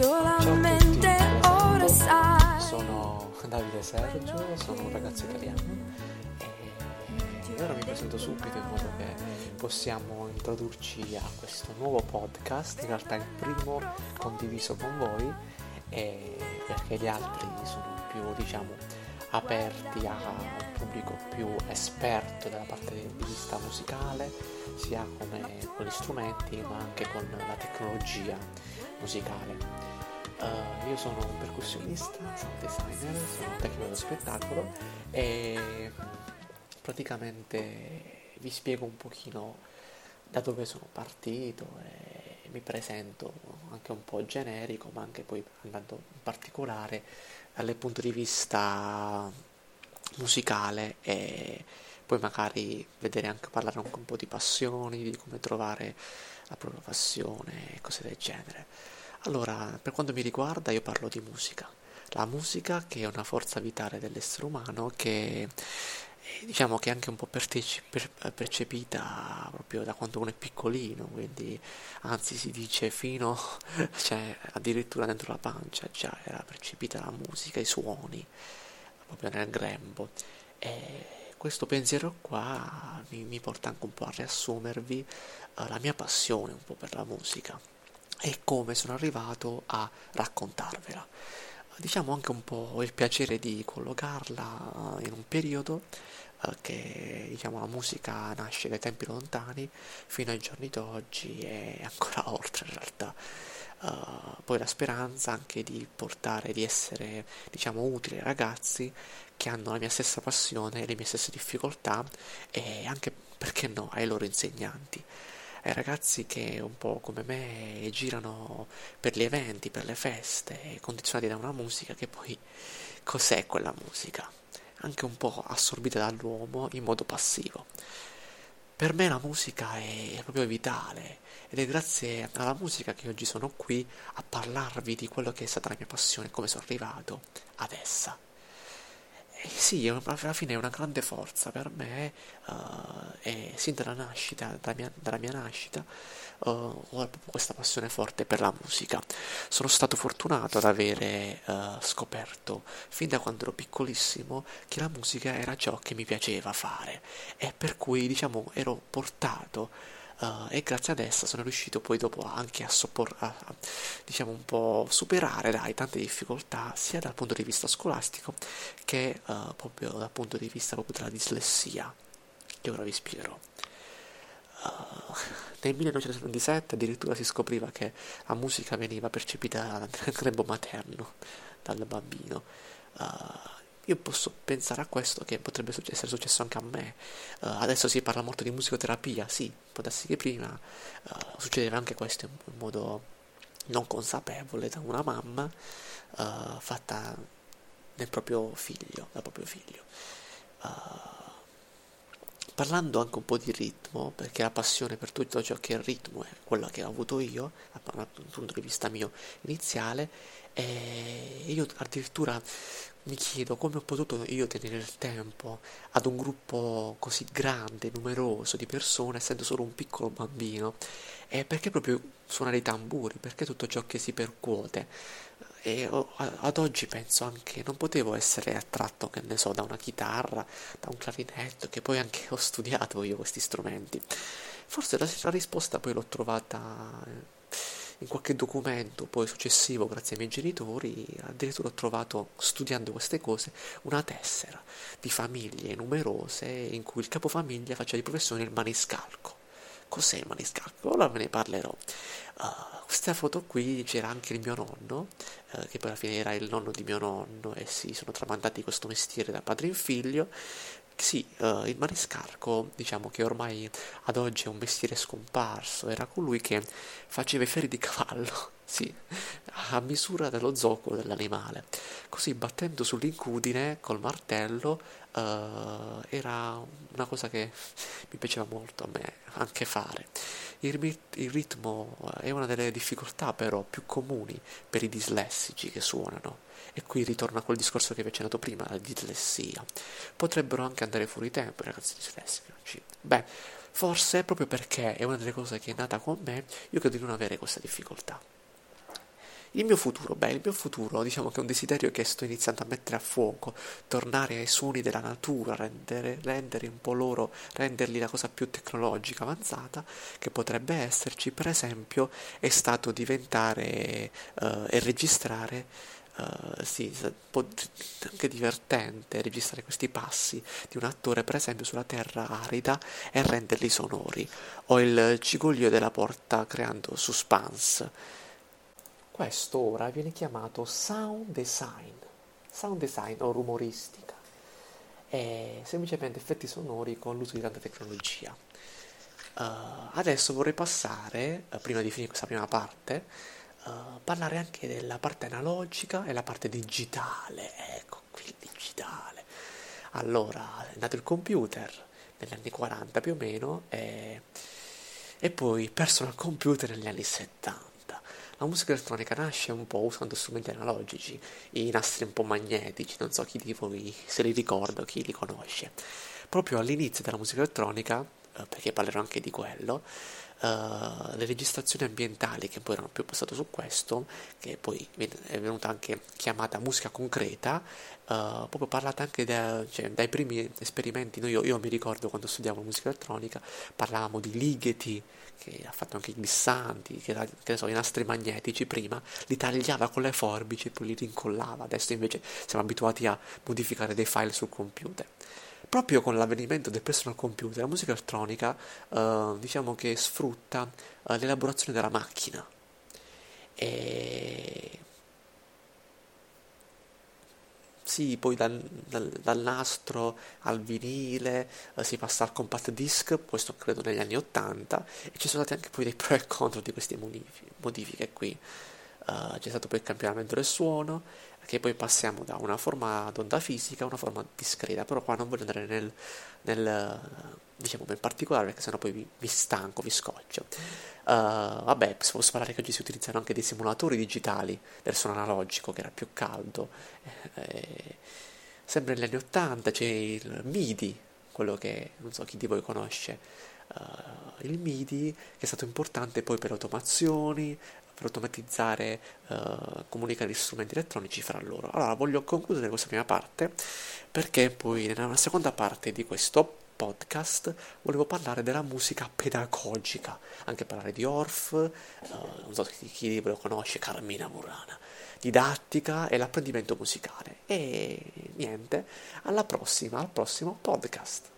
solamente ora sai. Sono Davide Sergio, sono un ragazzo italiano e ora mi presento subito in modo che possiamo introdurci a questo nuovo podcast, in realtà il primo condiviso con voi perché gli altri sono più diciamo aperti a pubblico più esperto dalla parte di vista musicale, sia come con gli strumenti ma anche con la tecnologia musicale. Uh, io sono un percussionista, sound designer, sono un tecnico dello spettacolo e praticamente vi spiego un pochino da dove sono partito e mi presento anche un po' generico ma anche poi andando in particolare dal punto di vista musicale e poi magari vedere anche parlare anche un po' di passioni, di come trovare la propria passione e cose del genere. Allora, per quanto mi riguarda, io parlo di musica. La musica che è una forza vitale dell'essere umano che diciamo che è anche un po' percepita proprio da quando uno è piccolino, quindi anzi si dice fino, cioè addirittura dentro la pancia già era percepita la musica, i suoni, proprio nel grembo. E questo pensiero qua mi, mi porta anche un po' a riassumervi uh, la mia passione un po' per la musica e come sono arrivato a raccontarvela. Diciamo anche un po' il piacere di collocarla in un periodo uh, che diciamo la musica nasce dai tempi lontani fino ai giorni d'oggi e ancora oltre in realtà. Uh, poi la speranza anche di portare, di essere diciamo utile ai ragazzi che hanno la mia stessa passione, le mie stesse difficoltà e anche perché no ai loro insegnanti ai ragazzi che un po' come me girano per gli eventi, per le feste, condizionati da una musica che poi cos'è quella musica? Anche un po' assorbita dall'uomo in modo passivo. Per me la musica è proprio vitale ed è grazie alla musica che oggi sono qui a parlarvi di quello che è stata la mia passione e come sono arrivato ad essa. Eh sì, alla fine è una grande forza per me, uh, e sin dalla nascita, dalla mia, dalla mia nascita, uh, ho proprio questa passione forte per la musica. Sono stato fortunato ad avere uh, scoperto, fin da quando ero piccolissimo, che la musica era ciò che mi piaceva fare e per cui, diciamo, ero portato uh, e grazie ad essa sono riuscito poi dopo anche a, soppor- a, a diciamo un po' superare dai, tante difficoltà sia dal punto di vista scolastico che uh, proprio dal punto di vista proprio della dislessia che ora vi spiegherò. Uh, nel 1927 addirittura si scopriva che la musica veniva percepita nel grembo materno dal bambino. Uh, io posso pensare a questo che potrebbe essere successo anche a me. Uh, adesso si parla molto di musicoterapia, sì, può darsi che prima uh, succedeva anche questo in, in, modo non consapevole da una mamma uh, fatta nel proprio figlio, dal proprio figlio. Parlando anche un po' di ritmo, perché la passione per tutto ciò che è il ritmo è quella che ho avuto io, dal punto di vista mio iniziale, e io addirittura mi chiedo come ho potuto io tenere il tempo ad un gruppo così grande, numeroso di persone, essendo solo un piccolo bambino. E perché proprio suonare i tamburi? Perché tutto ciò che si percuote? E ad oggi penso anche, non potevo essere attratto, che ne so, da una chitarra, da un clarinetto, che poi anche ho studiato io questi strumenti. Forse la, la risposta poi l'ho trovata in qualche documento poi successivo, grazie ai miei genitori, addirittura ho trovato, studiando queste cose, una tessera di famiglie numerose in cui il capofamiglia faceva di professione il maniscalco. Cos'è il maniscalco? Ora ve ne parlerò. Uh, questa foto qui c'era anche il mio nonno, uh, che poi alla fine era il nonno di mio nonno, e si sono tramandati questo mestiere da padre in figlio. Sì, uh, il maniscalco, diciamo che ormai ad oggi è un mestiere scomparso, era colui che faceva i ferri di cavallo, sì, a misura dello zoccolo dell'animale. Così battendo sull'incudine col martello uh, era una cosa che mi piaceva molto a me anche fare. Il, il ritmo è una delle difficoltà però più comuni per i dislessici che suonano e qui ritorna quel discorso che vi ho accennato prima, la dislessia. Potrebbero anche andare fuori tempo i ragazzi dislessici. Beh, forse proprio perché è una delle cose che è nata con me, io credo di non avere questa difficoltà. Il mio futuro, beh, il mio futuro diciamo che è un desiderio che sto iniziando a mettere a fuoco, tornare ai suoni della natura, rendere, rendere un po' loro, renderli la cosa più tecnologica, avanzata, che potrebbe esserci, per esempio, è stato diventare uh, e registrare Uh, sì, anche divertente registrare questi passi di un attore, per esempio, sulla terra arida e renderli sonori, o il cigoglio della porta creando suspense. Questo ora viene chiamato sound design, sound design o rumoristica, è semplicemente effetti sonori con l'uso di tanta tecnologia. Uh, adesso vorrei passare, uh, prima di finire questa prima parte, uh, parlare anche della parte analogica e la parte digitale. Ecco qui il digitale. Allora, è nato il computer negli anni 40 più o meno e, e poi personal computer negli anni 70. La musica elettronica nasce un po' usando strumenti analogici, i nastri un po' magnetici, non so chi di voi se li ricorda o chi li conosce. Proprio all'inizio della musica elettronica, perché parlerò anche di quello, uh, le registrazioni ambientali che poi erano più basate su questo, che poi è venuta anche chiamata musica concreta, uh, proprio parlata anche da, cioè, dai primi esperimenti. Noi, io, io, mi ricordo quando studiavo musica elettronica, parlavamo di Ligeti, che ha fatto anche i glissanti, che, che ne so, i nastri magnetici prima, li tagliava con le forbici e poi li rincollava. Adesso invece siamo abituati a modificare dei file sul computer proprio con l'avvenimento del personal computer, la musica elettronica uh, diciamo che sfrutta uh, l'elaborazione della macchina. E... Sì, poi dal, dal, dal, nastro al vinile uh, si passa al compact disc, questo credo negli anni 80, e ci sono stati anche poi dei pro e contro di queste modifiche, qui. c'è stato poi il campionamento del suono, che poi passiamo da una forma d'onda fisica a una forma discreta, però qua non voglio andare nel, nel diciamo nel particolare perché sennò poi vi, vi stanco, vi scoccio. Uh, vabbè, posso parlare che oggi si utilizzano anche dei simulatori digitali suono analogico che era più caldo. Eh, sempre negli anni 80 c'è il MIDI, quello che non so chi di voi conosce, uh, il MIDI che è stato importante poi per automazioni, per automatizzare, uh, comunicare gli strumenti elettronici fra loro. Allora voglio concludere questa prima parte perché poi nella seconda parte di questo podcast volevo parlare della musica pedagogica, anche parlare di Orff, uh, non so chi, lo conosce, Carmina Murrana, didattica e l'apprendimento musicale. E niente, alla prossima, al prossimo podcast.